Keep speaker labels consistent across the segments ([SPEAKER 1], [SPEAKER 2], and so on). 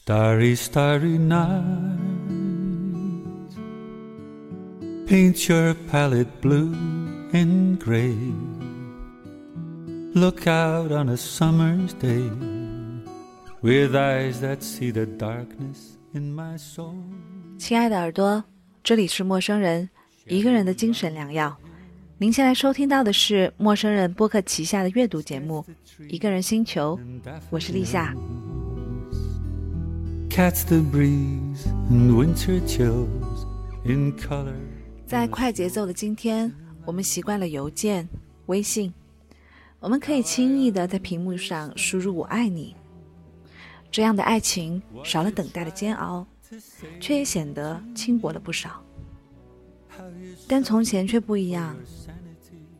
[SPEAKER 1] Starry, starry night. Paint your palette blue and gray. Look out on a summer's day with eyes that see the darkness in my soul.
[SPEAKER 2] 亲爱的耳朵，这里是陌生人，一个人的精神良药。您现在收听到的是陌生人播客旗下的阅读节目《一个人星球》，我是立夏。
[SPEAKER 1] Catch the breeze and winter chills in color.
[SPEAKER 2] 在快节奏的今天，我们习惯了邮件、微信，我们可以轻易的在屏幕上输入“我爱你”，这样的爱情少了等待的煎熬，却也显得轻薄了不少。但从前却不一样，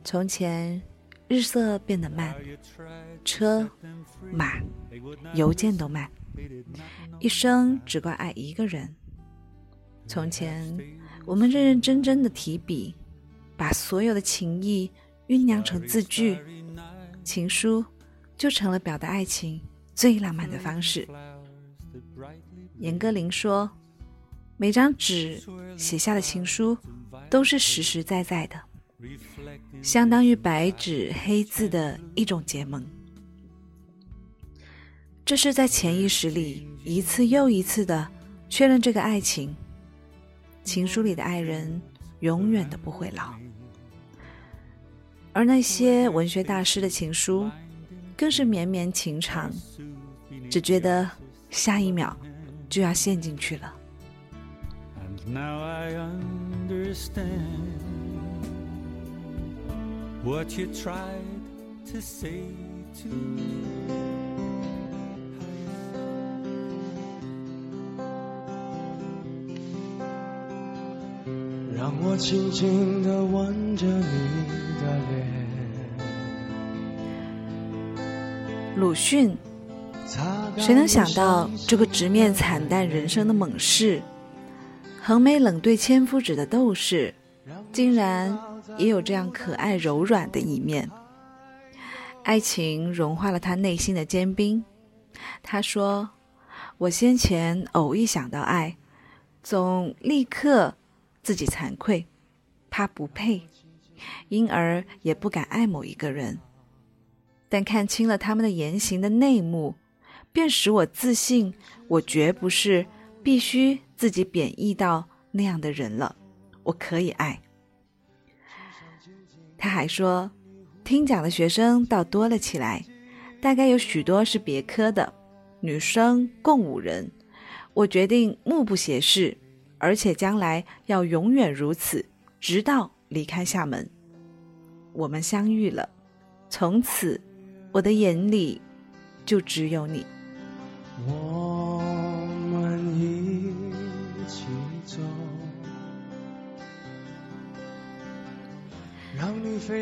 [SPEAKER 2] 从前日色变得慢，车、马、邮件都慢，一生只怪爱一个人。从前，我们认认真真的提笔，把所有的情意酝酿成字句，情书就成了表达爱情最浪漫的方式。严歌苓说：“每张纸写下的情书都是实实在在的，相当于白纸黑字的一种结盟。这是在潜意识里一次又一次的确认这个爱情。”情书里的爱人永远都不会老，而那些文学大师的情书，更是绵绵情长，只觉得下一秒就要陷进去了。
[SPEAKER 1] Now I understand what you tried to say to me.
[SPEAKER 3] 我轻轻地吻着你的脸，
[SPEAKER 2] 鲁迅，谁能想到这个直面惨淡人生的猛士，横眉冷对千夫指的斗士，竟然也有这样可爱柔软的一面。爱情融化了他内心的坚冰。他说：“我先前偶一想到爱，总立刻自己惭愧，怕不配，因而也不敢爱某一个人。但看清了他们的言行的内幕，便使我自信，我绝不是必须自己贬义到那样的人了。我可以爱。”他还说。听讲的学生倒多了起来，大概有许多是别科的，女生共五人。我决定目不斜视，而且将来要永远如此，直到离开厦门。我们相遇了，从此我的眼里就只有你。
[SPEAKER 3] 我们一起走，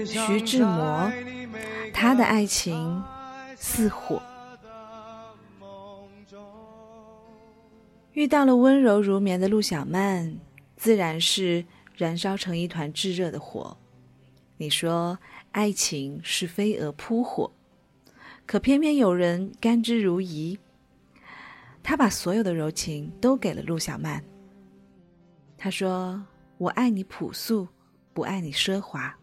[SPEAKER 2] 徐志摩他的爱情似火，遇到了温柔如棉的陆小曼，自然是燃烧成一团炙热的火。你说爱情是飞蛾扑火，可偏偏有人甘之如饴。他把所有的柔情都给了陆小曼。他说：“我爱你朴素，不爱你奢华。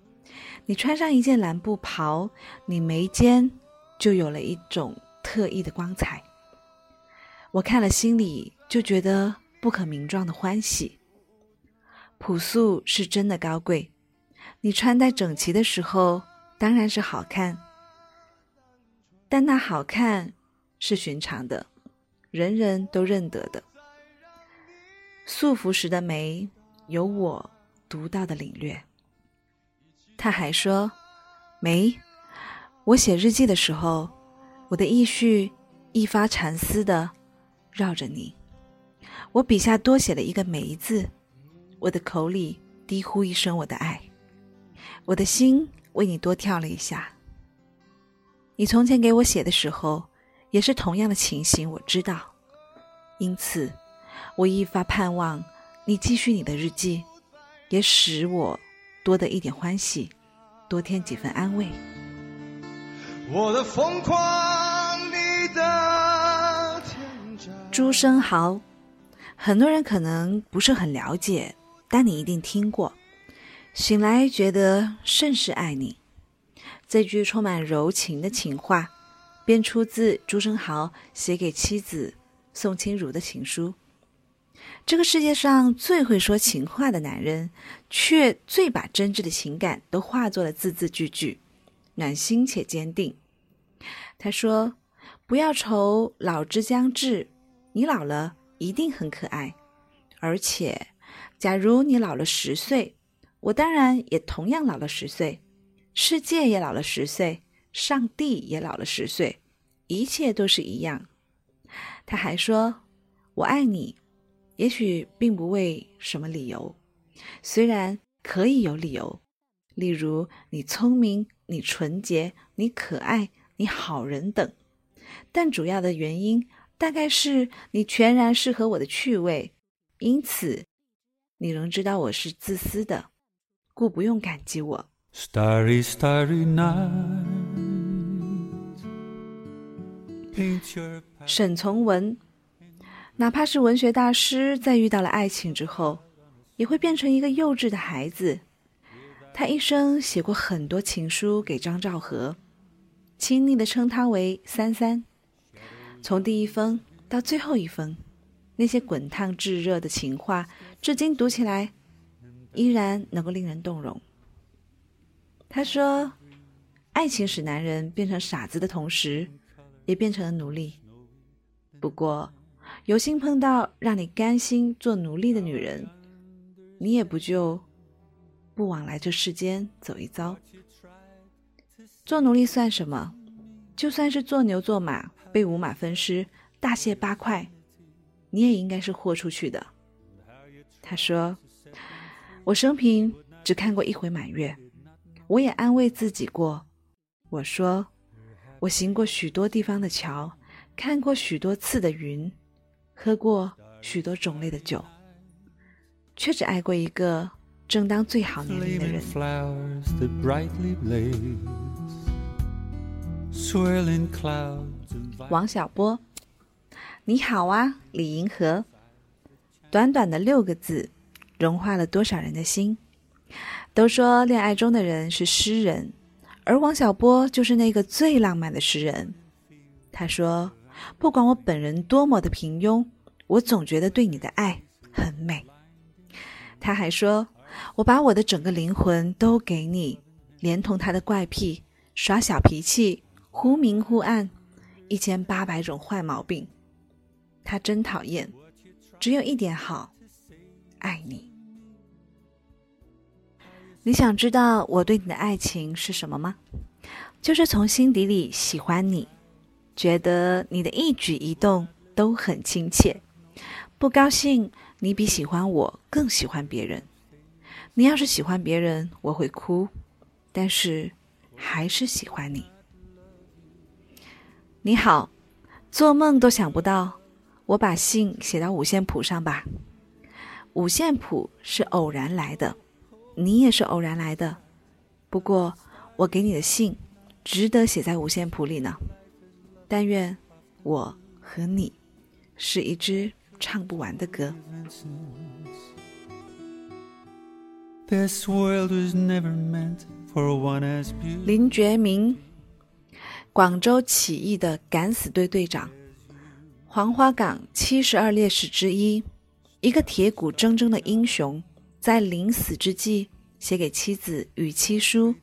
[SPEAKER 2] 你穿上一件蓝布袍，你眉间就有了一种特异的光彩。我看了心里就觉得不可名状的欢喜。朴素是真的高贵，你穿戴整齐的时候当然是好看，但那好看是寻常的，人人都认得的。素服时的美，有我独到的领略。他还说：“梅，我写日记的时候，我的意绪一发缠丝的绕着你。我笔下多写了一个梅字，我的口里低呼一声我的爱，我的心为你多跳了一下。你从前给我写的时候，也是同样的情形，我知道。因此，我一发盼望你继续你的日记，也使我。”多得一点欢喜，多添几分安慰。
[SPEAKER 3] 我的疯狂，你的天真。
[SPEAKER 2] 朱生豪，很多人可能不是很了解，但你一定听过。醒来觉得甚是爱你，这句充满柔情的情话，便出自朱生豪写给妻子宋清如的情书。这个世界上最会说情话的男人，却最把真挚的情感都化作了字字句句，暖心且坚定。他说：“不要愁老之将至，你老了一定很可爱。而且，假如你老了十岁。”我当然也同样老了十岁，世界也老了十岁，上帝也老了十岁，一切都是一样。他还说：“我爱你，也许并不为什么理由，虽然可以有理由，例如你聪明、你纯洁、你可爱、你好人等，但主要的原因大概是你全然适合我的趣味，因此你仍知道我是自私的。”故不用感激我。
[SPEAKER 1] Starry, starry night.
[SPEAKER 2] 沈从文，哪怕是文学大师，在遇到了爱情之后，也会变成一个幼稚的孩子。他一生写过很多情书给张兆和，亲昵的称他为“三三”。从第一封到最后一封，那些滚烫炙热的情话，至今读起来。依然能够令人动容。他说：“爱情使男人变成傻子的同时，也变成了奴隶。不过，有幸碰到让你甘心做奴隶的女人，你也不就不往来这世间走一遭。做奴隶算什么？就算是做牛做马，被五马分尸，大卸八块，你也应该是豁出去的。”他说。我生平只看过一回满月，我也安慰自己过。我说，我行过许多地方的桥，看过许多次的云，喝过许多种类的酒，却只爱过一个正当最好年龄的人。王小波，你好啊，李银河。短短的六个字。融化了多少人的心？都说恋爱中的人是诗人，而王小波就是那个最浪漫的诗人。他说：“不管我本人多么的平庸，我总觉得对你的爱很美。”他还说：“我把我的整个灵魂都给你，连同他的怪癖、耍小脾气、忽明忽暗，一千八百种坏毛病，他真讨厌。只有一点好，爱你。”你想知道我对你的爱情是什么吗？就是从心底里喜欢你，觉得你的一举一动都很亲切。不高兴，你比喜欢我更喜欢别人。你要是喜欢别人，我会哭，但是还是喜欢你。你好，做梦都想不到，我把信写到五线谱上吧。五线谱是偶然来的。你也是偶然来的，不过我给你的信值得写在五线谱里呢。但愿我和你是一支唱不完的歌。林觉民，广州起义的敢死队队长，黄花岗七十二烈士之一，一个铁骨铮铮的英雄。在临死之际写给妻子与妻书，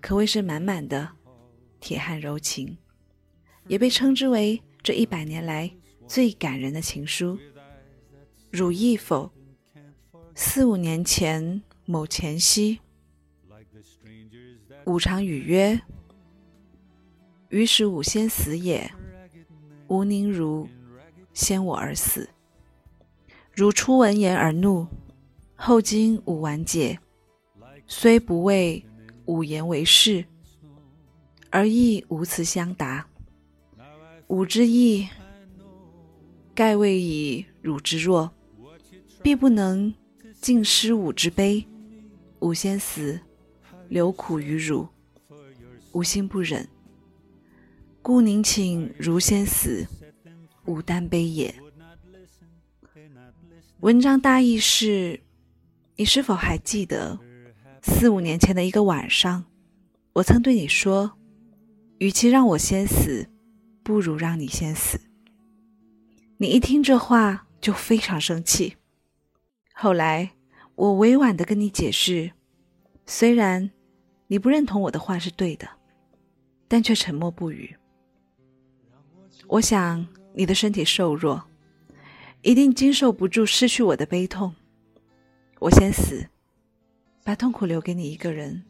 [SPEAKER 2] 可谓是满满的铁汉柔情，也被称之为这一百年来最感人的情书。汝意否？四五年前某前夕，吾常语曰：“于是吾先死也，吾宁如先我而死？”汝初闻言而怒。后经吾完解，虽不为吾言为是，而亦无辞相答。吾之意，盖未以汝之弱，必不能尽失吾之悲。吾先死，留苦于汝，吾心不忍，故宁请汝先死，吾担悲也。文章大意是：你是否还记得四五年前的一个晚上，我曾对你说，与其让我先死，不如让你先死。你一听这话就非常生气。后来我委婉的跟你解释，虽然你不认同我的话是对的，但却沉默不语。我想你的身体瘦弱。一定经受不住失去我的悲痛，我先死，把痛苦留给你一个人，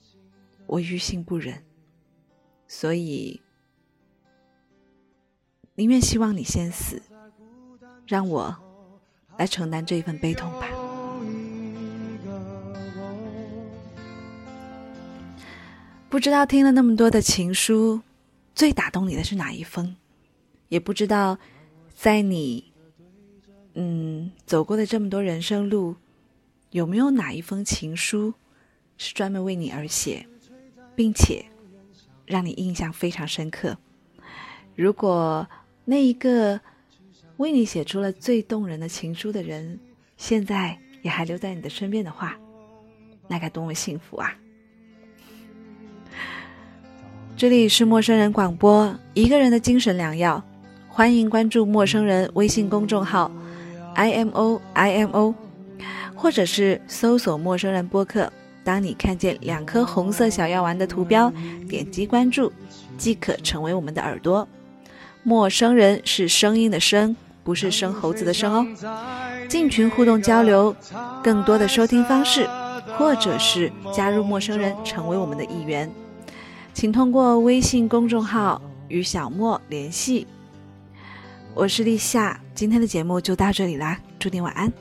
[SPEAKER 2] 我于心不忍，所以宁愿希望你先死，让我来承担这一份悲痛吧。不知道听了那么多的情书，最打动你的是哪一封？也不知道在你。嗯，走过的这么多人生路，有没有哪一封情书是专门为你而写，并且让你印象非常深刻？如果那一个为你写出了最动人的情书的人，现在也还留在你的身边的话，那该多么幸福啊！这里是陌生人广播，一个人的精神良药，欢迎关注陌生人微信公众号。I M O I M O，或者是搜索“陌生人播客”。当你看见两颗红色小药丸的图标，点击关注，即可成为我们的耳朵。陌生人是声音的声，不是生猴子的生哦。进群互动交流，更多的收听方式，或者是加入陌生人，成为我们的一员，请通过微信公众号与小莫联系。我是立夏，今天的节目就到这里啦，祝你晚安。